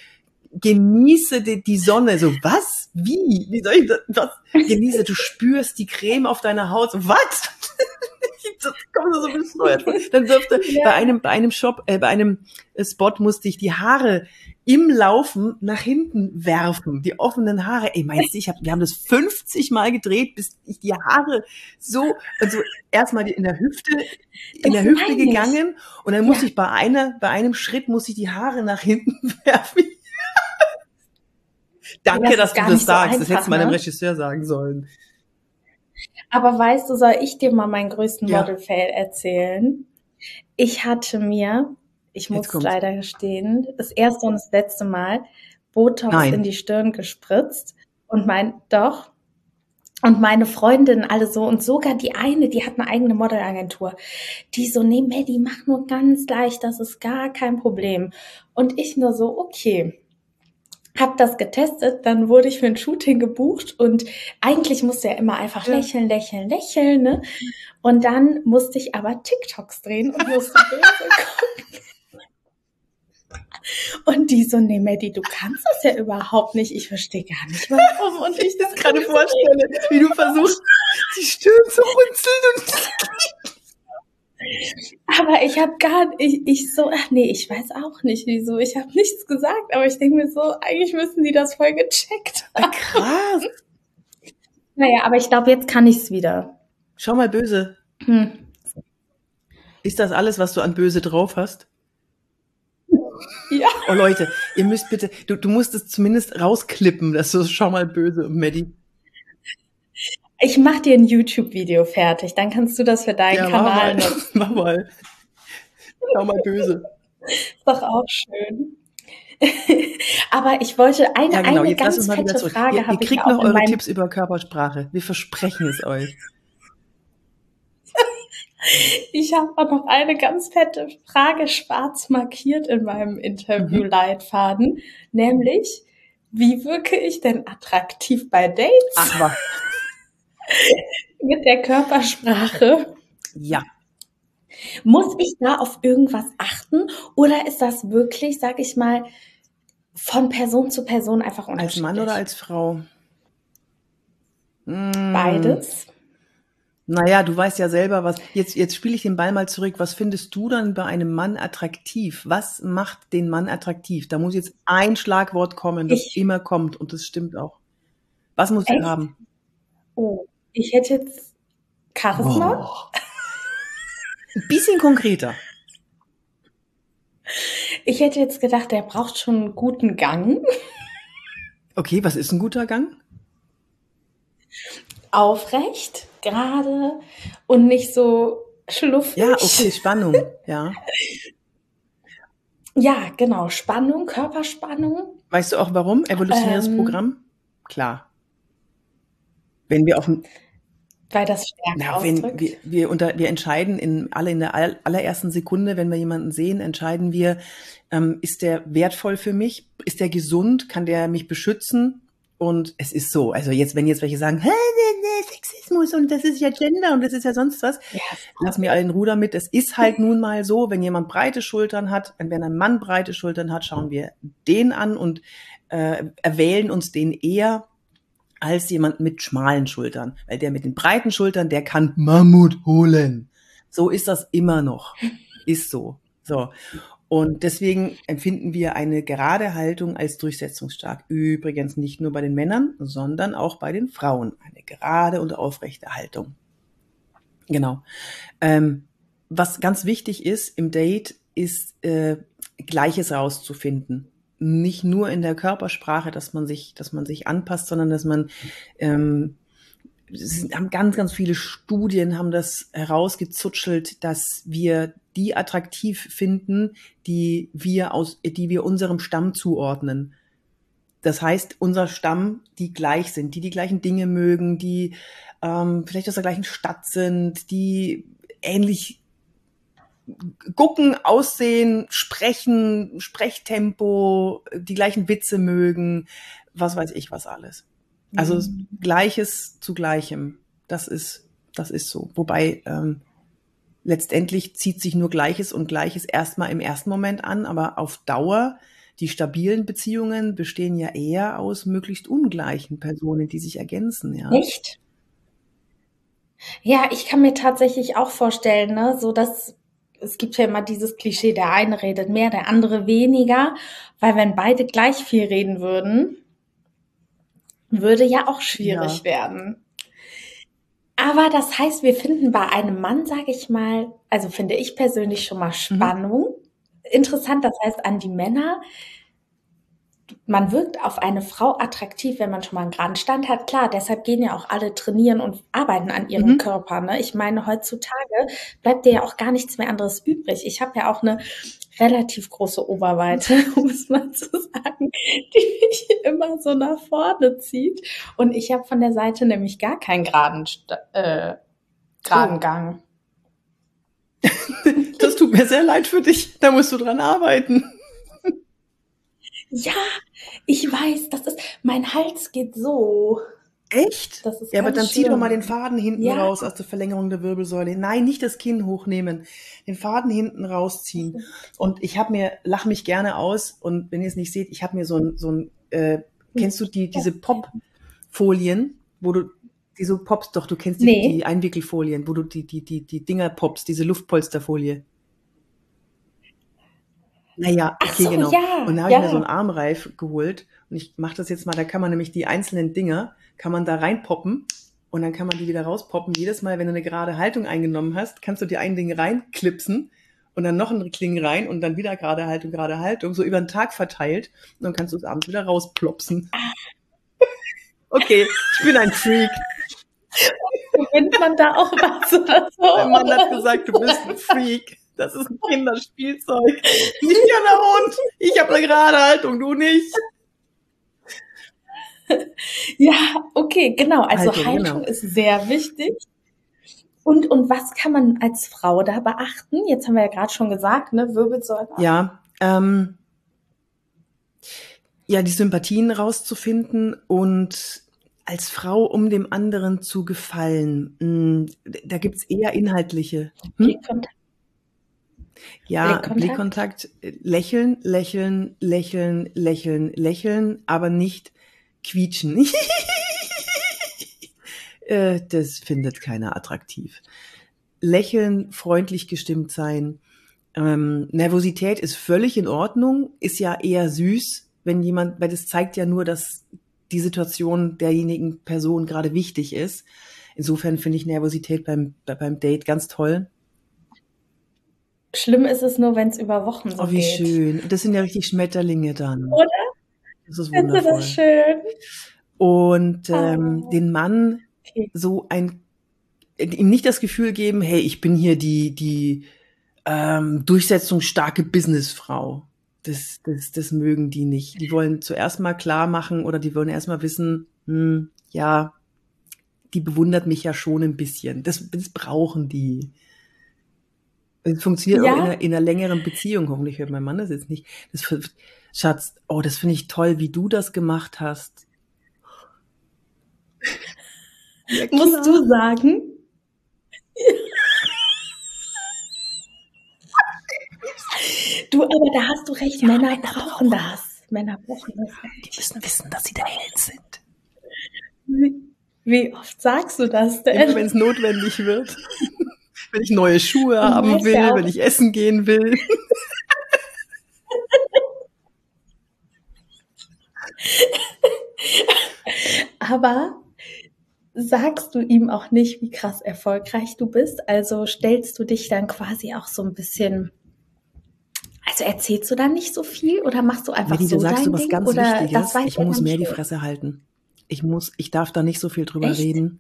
genieße die, die Sonne, so was? Wie? Wie soll ich das? Was? Genieße, du spürst die Creme auf deiner Haut, so was? Das kommt so bescheuert vor. Dann dürfte Ja. bei einem bei einem Shop, äh, bei einem äh, Spot musste ich die Haare im Laufen nach hinten werfen, die offenen Haare. Ey, meinst du, ich hab, wir haben das 50 Mal gedreht, bis ich die Haare so, also erstmal in der Hüfte, in Das der Hüfte gegangen und dann musste ich bei einer, bei einem Schritt musste ich die Haare nach hinten werfen. Danke, Das dass du das nicht so sagst. das einfach, hättest du meinem ne? Regisseur sagen sollen. Aber weißt du, soll ich dir mal meinen größten Ja. Model-Fail erzählen? Ich hatte mir, ich muss leider gestehen, das erste und das letzte Mal Botox Nein. in die Stirn gespritzt und mein, doch. Und meine Freundinnen alle so und sogar die eine, die hat eine eigene Modelagentur, die so, nee, Maddie, mach nur ganz leicht, das ist gar kein Problem. Und ich nur so, okay. Hab das getestet, dann wurde ich für ein Shooting gebucht und eigentlich musste ja immer einfach Ja. lächeln, lächeln, lächeln, ne? Und dann musste ich aber TikToks drehen und musste böse gucken. Und die so, nee, Maddie, du kannst das ja überhaupt nicht. Ich verstehe gar nicht, warum. Und ich das gerade vorstelle, wie du versuchst, die Stirn zu runzeln und Aber ich habe gar ich, ich so, ach nee, ich weiß auch nicht wieso. Ich habe nichts gesagt, aber ich denke mir so, eigentlich müssen die das voll gecheckt haben. krass. Naja, aber ich glaube, jetzt kann ich's wieder. Schau mal böse. Hm. Ist das alles, was du an böse drauf hast? Ja. Oh Leute, ihr müsst bitte, du, du musst es zumindest rausklippen, dass du schau mal böse, Maddie. Ich mach dir ein YouTube-Video fertig, dann kannst du das für deinen Ja, mach Kanal mal. nutzen. Mach mal. Schau mal böse. Ist doch auch schön. aber ich wollte eine, Ja, genau, eine jetzt ganz fette. Frage Ihr, ihr kriegt noch eure Tipps über Körpersprache. Wir versprechen es euch. Ich habe auch noch eine ganz fette Frage schwarz markiert in meinem Mhm. Interview-Leitfaden, nämlich, wie wirke ich denn attraktiv bei Dates Ach was. mit der Körpersprache? Ja. Muss ich da auf irgendwas achten oder ist das wirklich, sag ich mal, von Person zu Person einfach Als unterschiedlich? Mann oder als Frau? Mm, Beides. Naja, du weißt ja selber, was. Jetzt, jetzt spiele ich den Ball mal zurück. Was findest du dann bei einem Mann attraktiv? Was macht den Mann attraktiv? Da muss jetzt ein Schlagwort kommen, das Ich- immer kommt und das stimmt auch. Was muss er haben? Oh, ich hätte jetzt Charisma. Oh. Ein bisschen konkreter. Ich hätte jetzt gedacht, der braucht schon einen guten Gang. Okay, was ist ein guter Gang? Aufrecht, gerade und nicht so schluffig. Ja, okay, Spannung, ja. Ja, genau, Spannung, Körperspannung. Weißt du auch warum? Evolutionäres ähm, Programm? Klar. Wenn wir auf dem weil das Stärke Na, wenn wir, wir, unter, wir entscheiden in alle in der allerersten Sekunde, wenn wir jemanden sehen, entscheiden wir, ähm, ist der wertvoll für mich? Ist der gesund? Kann der mich beschützen? Und es ist so, also jetzt, wenn jetzt welche sagen, Hä, nee, nee, Sexismus und das ist ja Gender und das ist ja sonst was, ja, lass mir allen Ruder mit. Es ist halt nun mal so, wenn jemand breite Schultern hat, wenn ein Mann breite Schultern hat, schauen wir den an und äh, erwählen uns den eher als jemand mit schmalen Schultern. Weil der mit den breiten Schultern, der kann Mammut holen. So ist das immer noch. Ist so. So. Und deswegen empfinden wir eine gerade Haltung als durchsetzungsstark. Übrigens nicht nur bei den Männern, sondern auch bei den Frauen. Eine gerade und aufrechte Haltung. Genau. Ähm, was ganz wichtig ist im Date, ist äh, Gleiches rauszufinden nicht nur in der Körpersprache, dass man sich, dass man sich anpasst, sondern dass man ähm, es haben ganz, ganz viele Studien haben das herausgezutschelt, dass wir die attraktiv finden, die wir aus, die wir unserem Stamm zuordnen. Das heißt, unser Stamm, die gleich sind, die die gleichen Dinge mögen, die ähm, vielleicht aus der gleichen Stadt sind, die ähnlich gucken, aussehen, sprechen, Sprechtempo, die gleichen Witze mögen, was weiß ich was alles. Also mhm. Gleiches zu Gleichem. Das ist, das ist so. Wobei ähm, letztendlich zieht sich nur Gleiches und Gleiches erstmal im ersten Moment an, aber auf Dauer die stabilen Beziehungen bestehen ja eher aus möglichst ungleichen Personen, die sich ergänzen, ja. Nicht? Ja, ich kann mir tatsächlich auch vorstellen, ne, so dass es gibt ja immer dieses Klischee, der eine redet mehr, der andere weniger, weil wenn beide gleich viel reden würden, würde ja auch schwierig ja. werden. Aber das heißt, wir finden bei einem Mann, sage ich mal, also finde ich persönlich schon mal mhm. Spannung. Mhm. Interessant, das heißt an die Männer, man wirkt auf eine Frau attraktiv, wenn man schon mal einen geraden Stand hat. Klar, deshalb gehen ja auch alle trainieren und arbeiten an ihrem mhm. Körper. Ne? Ich meine, heutzutage bleibt dir ja auch gar nichts mehr anderes übrig. Ich habe ja auch eine relativ große Oberweite, um es mal zu sagen, die mich immer so nach vorne zieht. Und ich habe von der Seite nämlich gar keinen geraden, äh, geraden oh. Gang. Das tut mir sehr leid für dich. Da musst du dran arbeiten. Ja, ich weiß, das ist, mein Hals geht so. Echt? Das ist ja, aber dann schlimm. zieh doch mal den Faden hinten ja. raus aus der Verlängerung der Wirbelsäule. Nein, nicht das Kinn hochnehmen. Den Faden hinten rausziehen. Und ich habe mir, lach mich gerne aus und wenn ihr es nicht seht, ich habe mir so ein, so ein äh, kennst du die, diese Pop-Folien, wo du die so poppst, doch, du kennst die, nee. die Einwickelfolien, wo du die, die, die, die Dinger poppst, diese Luftpolsterfolie. Naja, okay, so, genau. Ja, und da habe ja. ich mir so einen Armreif geholt und ich mache das jetzt mal, da kann man nämlich die einzelnen Dinger, kann man da reinpoppen und dann kann man die wieder rauspoppen. Jedes Mal, wenn du eine gerade Haltung eingenommen hast, kannst du dir ein Ding reinklipsen und dann noch ein Kling rein und dann wieder gerade Haltung, gerade Haltung, so über den Tag verteilt und dann kannst du es abends wieder rausplopsen. okay, ich bin ein Freak. Gewinnt man da auch was oder so? Mein Mann hat gesagt, du bist ein Freak. Das ist ein Kinderspielzeug. Nicht der Hund. Ich habe eine gerade Haltung, du nicht. Ja, okay, genau. Also Haltung, Haltung genau. ist sehr wichtig. Und, und was kann man als Frau da beachten? Jetzt haben wir ja gerade schon gesagt, ne, Wirbelsäule. Ja, ähm, ja, die Sympathien rauszufinden und als Frau, um dem anderen zu gefallen. Hm, da gibt's eher inhaltliche. Hm? Ja, Blickkontakt. Blickkontakt, lächeln, lächeln, lächeln, lächeln, lächeln, aber nicht quietschen. Äh, das findet keiner attraktiv. Lächeln, freundlich gestimmt sein. Ähm, Nervosität ist völlig in Ordnung, ist ja eher süß, wenn jemand, weil das zeigt ja nur, dass die Situation derjenigen Person gerade wichtig ist. Insofern finde ich Nervosität beim, beim Date ganz toll. Schlimm ist es nur, wenn es über Wochen so Oh, wie geht. schön. Das sind ja richtig Schmetterlinge dann. Oder? Das ist Findest du wundervoll. das schön? Und ähm, Oh. den Mann Okay. so ein ihm nicht das Gefühl geben, hey, ich bin hier die die ähm, durchsetzungsstarke Businessfrau. Das, das, das mögen die nicht. Die wollen zuerst mal klar machen oder die wollen erst mal wissen, hm, ja, die bewundert mich ja schon ein bisschen. Das, das brauchen die. Es funktioniert Ja. auch in einer, in einer längeren Beziehung. Hoffentlich hört mein Mann das jetzt nicht. Das, Schatz, oh, das finde ich toll, wie du das gemacht hast. Ja, Musst du sagen? Du, aber da hast du recht, Männer brauchen das. Männer brauchen das. Die müssen wissen, dass sie der Held sind. Wie, wie oft sagst du das denn? wenn es notwendig wird. wenn ich neue Schuhe Du haben will, ja wenn ich essen gehen will. Aber sagst du ihm auch nicht, wie krass erfolgreich du bist? Also stellst du dich dann quasi auch so ein bisschen, also erzählst du dann nicht so viel oder machst du einfach Medi, so du sagst dein du was Ding? ganz Wichtiges. Ich muss mehr die? Fresse halten. Ich muss, ich darf da nicht so viel drüber Echt? reden.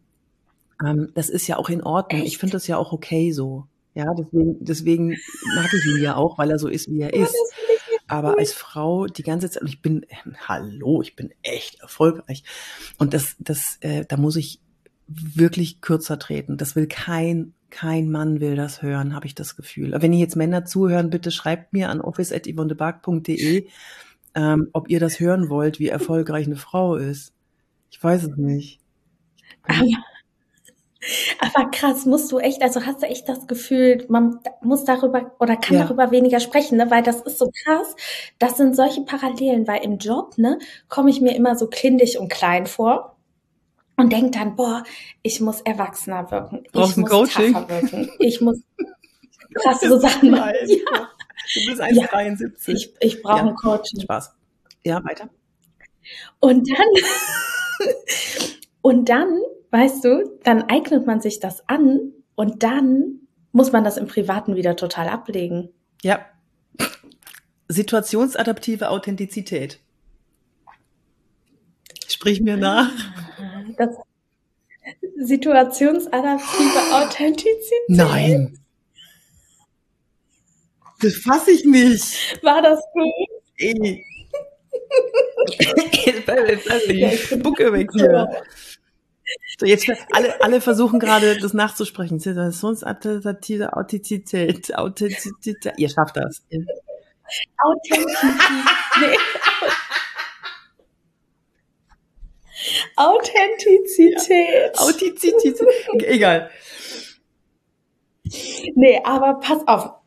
Ähm, das ist ja auch in Ordnung. Ich Echt? finde das ja auch okay so. Ja, deswegen, deswegen mag ich ihn ja auch, weil er so ist, wie er ist. Ich nicht Aber als Frau die ganze Zeit, ich bin, ähm, hallo, ich bin echt erfolgreich. Und das, das, äh, da muss ich wirklich kürzer treten. Das will kein, kein Mann will das hören, habe ich das Gefühl. Wenn ihr jetzt Männer zuhören, bitte schreibt mir an office.yvonnebark.de, ähm, ob ihr das hören wollt, wie erfolgreich eine Frau ist. Ich weiß es nicht. Aber, aber krass, musst du echt, also hast du echt das Gefühl, man muss darüber oder kann Ja. darüber weniger sprechen, ne? Weil das ist so krass. Das sind solche Parallelen, weil im Job, ne, komme ich mir immer so kindisch und klein vor und denk dann, boah, ich muss erwachsener wirken. Brauchst ich muss Coaching? tougher wirken. Ich muss krassere Sachen machen. Ja, Du bist Ja. 1,73. ich, ich brauche Ja. ein Coaching. Spaß. Ja, weiter. Und dann, und dann, weißt du, dann eignet man sich das an und dann muss man das im Privaten wieder total ablegen. Ja. Situationsadaptive Authentizität. Sprich mir nach. Das situationsadaptive Authentizität. Nein. Das fasse ich nicht. War das gut? Ey. Ja, Die ich bin- Spucke weg hier. So, jetzt alle, alle versuchen gerade das nachzusprechen. Situationsadaptive Authentizität. Authentizität. Ihr schafft das. Authentizität. Authentizität. Egal. Nee, aber pass auf.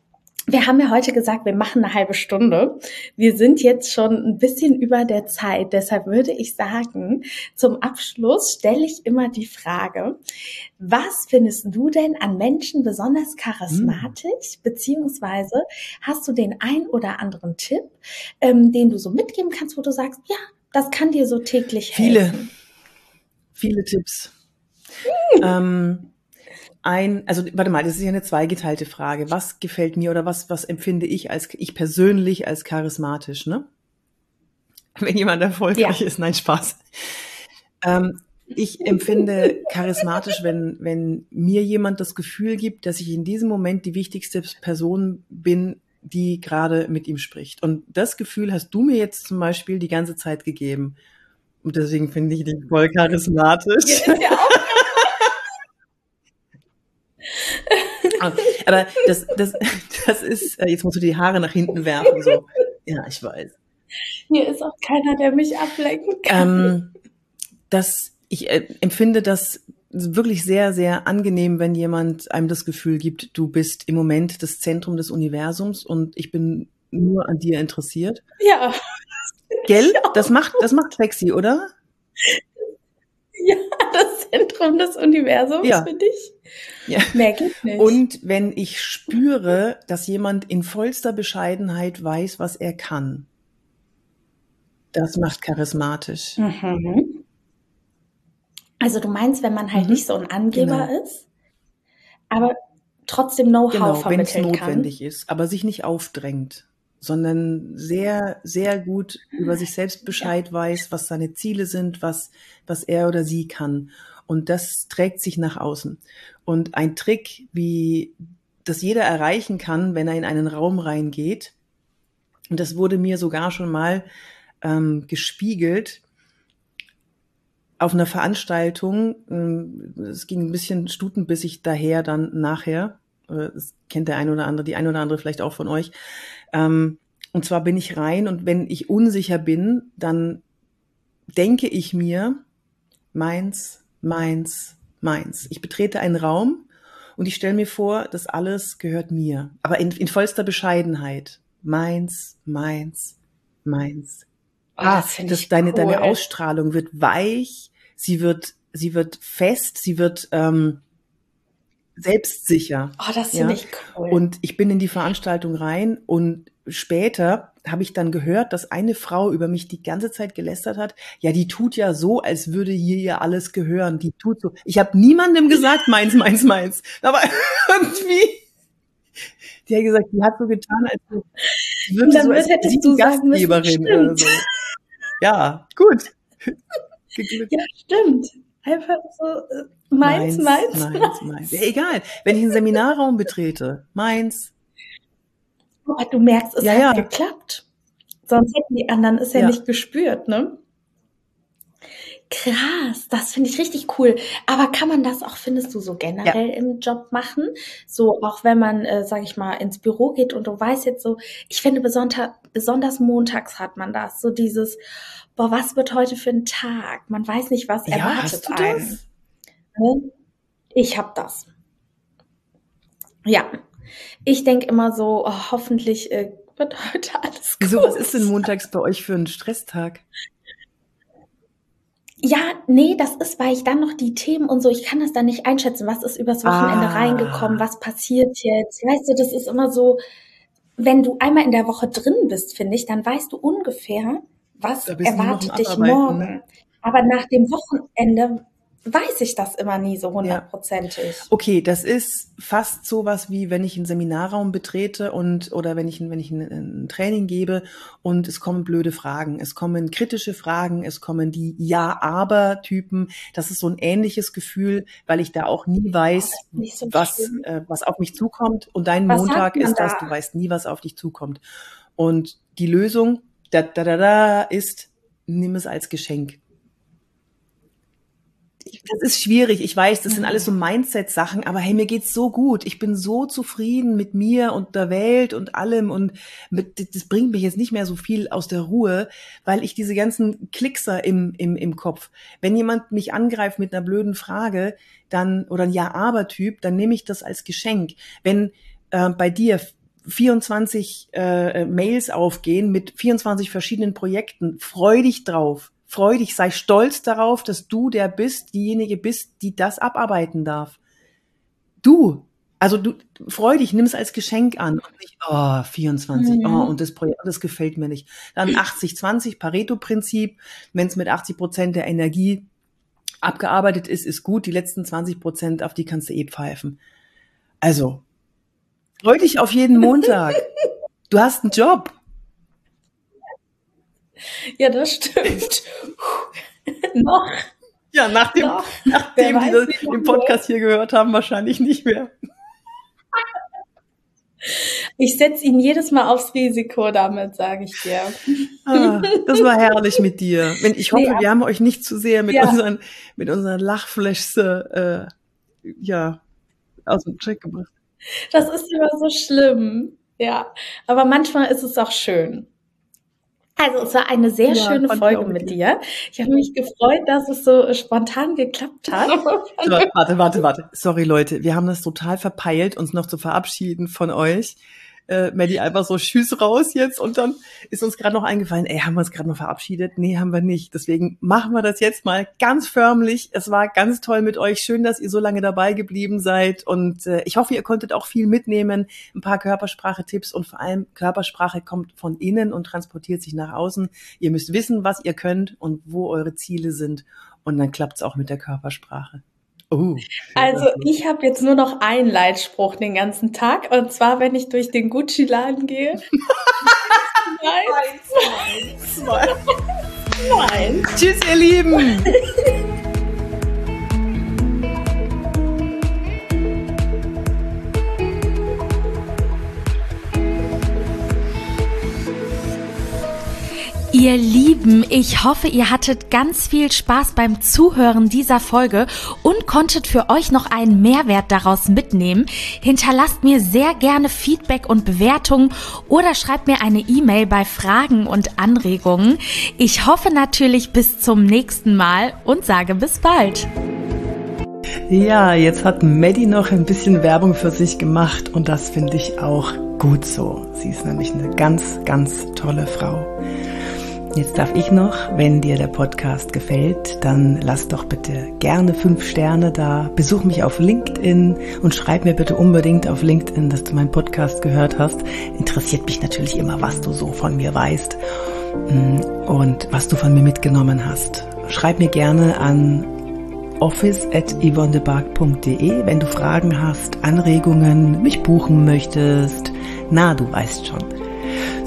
Wir haben ja heute gesagt, wir machen eine halbe Stunde. Wir sind jetzt schon ein bisschen über der Zeit. Deshalb würde ich sagen, zum Abschluss stelle ich immer die Frage, was findest du denn an Menschen besonders charismatisch? Beziehungsweise hast du den ein oder anderen Tipp, ähm, den du so mitgeben kannst, wo du sagst, ja, das kann dir so täglich Viele. helfen? Viele Tipps. Ähm, ein, also warte mal, das ist ja eine zweigeteilte Frage. Was gefällt mir oder was, was empfinde ich als ich persönlich als charismatisch, ne? Wenn jemand erfolgreich ist, nein, Spaß. Ähm, ich empfinde charismatisch, wenn, wenn mir jemand das Gefühl gibt, dass ich in diesem Moment die wichtigste Person bin, die gerade mit ihm spricht. Und das Gefühl hast du mir jetzt zum Beispiel die ganze Zeit gegeben. Und deswegen finde ich dich voll charismatisch. Ja. Aber das, das, das ist, äh, jetzt musst du die Haare nach hinten werfen. So. Ja, ich weiß. Hier ist auch keiner, der mich ablenken kann. Ähm, das, ich äh, empfinde das wirklich sehr, sehr angenehm, wenn jemand einem das Gefühl gibt, du bist im Moment das Zentrum des Universums und ich bin nur an dir interessiert. ja, Gell? Das macht, das macht sexy, oder? Ja, das Zentrum des Universums Ja. für dich. Ja. Mehr geht nicht. Und wenn ich spüre, dass jemand in vollster Bescheidenheit weiß, was er kann, das macht charismatisch. Mhm. Also du meinst, wenn man halt Mhm. nicht so ein Angeber Genau. ist, aber trotzdem Know-how Genau, wenn es vermitteln kann. notwendig ist, aber sich nicht aufdrängt, sondern sehr, sehr gut über sich selbst Bescheid weiß, was seine Ziele sind, was, was er oder sie kann. Und das trägt sich nach außen. Und ein Trick, wie das jeder erreichen kann, wenn er in einen Raum reingeht, und das wurde mir sogar schon mal ähm, gespiegelt auf einer Veranstaltung. ähm, Es ging ein bisschen stutenbissig daher dann nachher. Äh, Das kennt der eine oder andere, die eine oder andere vielleicht auch von euch. Ähm, Und zwar bin ich rein und wenn ich unsicher bin, dann denke ich mir, meins, meins, meins. Ich betrete einen Raum und ich stelle mir vor, das alles gehört mir. Aber in, in vollster Bescheidenheit. Meins, meins, meins. Oh, Ah, das finde das, deine, deine cool. Ausstrahlung wird weich, sie wird, sie wird fest, sie wird ähm, selbstsicher. Oh, das finde Ja. ich cool. Und ich bin in die Veranstaltung rein und später habe ich dann gehört, dass eine Frau über mich die ganze Zeit gelästert hat. Ja, die tut ja so, als würde hier ihr alles gehören. Die tut so. Ich habe niemandem gesagt, meins, meins, meins. Aber irgendwie, die hat gesagt, die hat so getan, als würde so als hättest sie du sagen müssen, Gastgeberin oder so. Ja, gut. Ja, stimmt. Einfach so, äh, meins, meins, meins, meins. Ja, egal. Wenn ich einen Seminarraum betrete, meins, Aber du merkst, es Ja, hat ja. geklappt. Sonst hätten die anderen es ja, Ja. nicht gespürt, ne? Krass, das finde ich richtig cool. Aber kann man das auch, findest du, so generell im Job machen? So, auch wenn man, äh, sag ich mal, ins Büro geht und du weißt jetzt so, ich finde besonders, besonders montags hat man das, so dieses, boah, was wird heute für ein Tag? Man weiß nicht, was Ja, erwartet einen. das? Ne? Ich habe das. Ja, ich denke immer so, oh, hoffentlich äh, wird heute alles gut. Wieso, was ist denn montags bei euch für ein Stresstag? Ja, nee, das ist, weil ich dann noch die Themen und so, ich kann das dann nicht einschätzen, was ist übers Wochenende Ah. reingekommen, was passiert jetzt. Weißt du, das ist immer so, wenn du einmal in der Woche drin bist, finde ich, dann weißt du ungefähr, was erwartet dich morgen. ne? Aber nach dem Wochenende weiß ich das immer nie so hundertprozentig. Okay, das ist fast sowas wie wenn ich einen Seminarraum betrete und oder wenn ich wenn ich ein, ein Training gebe und es kommen blöde Fragen, es kommen kritische Fragen, es kommen die Ja-Aber-Typen. Das ist so ein ähnliches Gefühl, weil ich da auch nie weiß, das so was äh, was auf mich zukommt. Und dein Was Montag ist das, da? du weißt nie, was auf dich zukommt. Und die Lösung da da da da ist, nimm es als Geschenk. Das ist schwierig, ich weiß, das sind Mhm. alles so Mindset-Sachen, aber hey, mir geht's so gut. Ich bin so zufrieden mit mir und der Welt und allem und mit, das bringt mich jetzt nicht mehr so viel aus der Ruhe, weil ich diese ganzen Klickser im, im, im Kopf, wenn jemand mich angreift mit einer blöden Frage, dann, oder ein Ja-Aber-Typ, dann nehme ich das als Geschenk. Wenn äh, bei dir 24 äh, Mails aufgehen mit 24 verschiedenen Projekten, freu dich drauf freu dich, sei stolz darauf, dass du der bist, diejenige bist, die das abarbeiten darf. Du, also du freu dich, nimm es als Geschenk an und nicht, oh, 24, Mhm. oh, und das Projekt, das gefällt mir nicht. Dann 80-20 Pareto-Prinzip, wenn es mit 80 Prozent der Energie abgearbeitet ist, ist gut. Die letzten 20 Prozent, auf die kannst du eh pfeifen. Also, freu dich auf jeden Montag. Du hast einen Job. Ja, das stimmt. Noch. Ja, nachdem, Noch. nachdem die das im Podcast hier gehört haben, wahrscheinlich nicht mehr. Ich setze ihn jedes Mal aufs Risiko damit, sage ich dir. Ah, das war herrlich mit dir. Ich hoffe, Nee, wir haben euch nicht zu sehr mit Ja. unseren, mit unseren Lachflashs, äh, ja, aus dem Trick gebracht. Das ist immer so schlimm. Ja, aber manchmal ist es auch schön. Also es war eine sehr Ja, schöne Folge mit mit dir. Ich habe mich gefreut, dass es so spontan geklappt hat. So, warte, warte, warte. Sorry, Leute. Wir haben das total verpeilt, uns noch zu verabschieden von euch. Äh, Maddie einfach so Tschüss raus jetzt und dann ist uns gerade noch eingefallen, ey, haben wir uns gerade noch verabschiedet? Nee, haben wir nicht. Deswegen machen wir das jetzt mal ganz förmlich. Es war ganz toll mit euch. Schön, dass ihr so lange dabei geblieben seid und äh, ich hoffe, ihr konntet auch viel mitnehmen. Ein paar Körpersprache-Tipps und vor allem Körpersprache kommt von innen und transportiert sich nach außen. Ihr müsst wissen, was ihr könnt und wo eure Ziele sind und dann klappt's auch mit der Körpersprache. Oh, also ich habe jetzt nur noch einen Leitspruch den ganzen Tag und zwar, wenn ich durch den Gucci-Laden gehe. Nein, zwei, zwei. Nein. Tschüss, ihr Lieben. Ihr Lieben, ich hoffe, ihr hattet ganz viel Spaß beim Zuhören dieser Folge und konntet für euch noch einen Mehrwert daraus mitnehmen. Hinterlasst mir sehr gerne Feedback und Bewertungen oder schreibt mir eine E-Mail bei Fragen und Anregungen. Ich hoffe natürlich bis zum nächsten Mal und sage bis bald. Ja, jetzt hat Maddie noch ein bisschen Werbung für sich gemacht und das finde ich auch gut so. Sie ist nämlich eine ganz, ganz tolle Frau. Jetzt darf ich noch, wenn dir der Podcast gefällt, dann lass doch bitte gerne fünf Sterne da. Besuch mich auf LinkedIn und schreib mir bitte unbedingt auf LinkedIn, dass du meinen Podcast gehört hast. Interessiert mich natürlich immer, was du so von mir weißt mm, und was du von mir mitgenommen hast. Schreib mir gerne an office at yvonnebark.de, wenn du Fragen hast, Anregungen, mich buchen möchtest. Na, du weißt schon.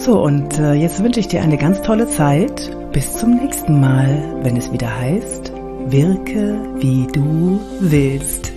So, und äh, jetzt wünsche ich dir eine ganz tolle Zeit. Bis zum nächsten Mal, wenn es wieder heißt, wirke wie du willst.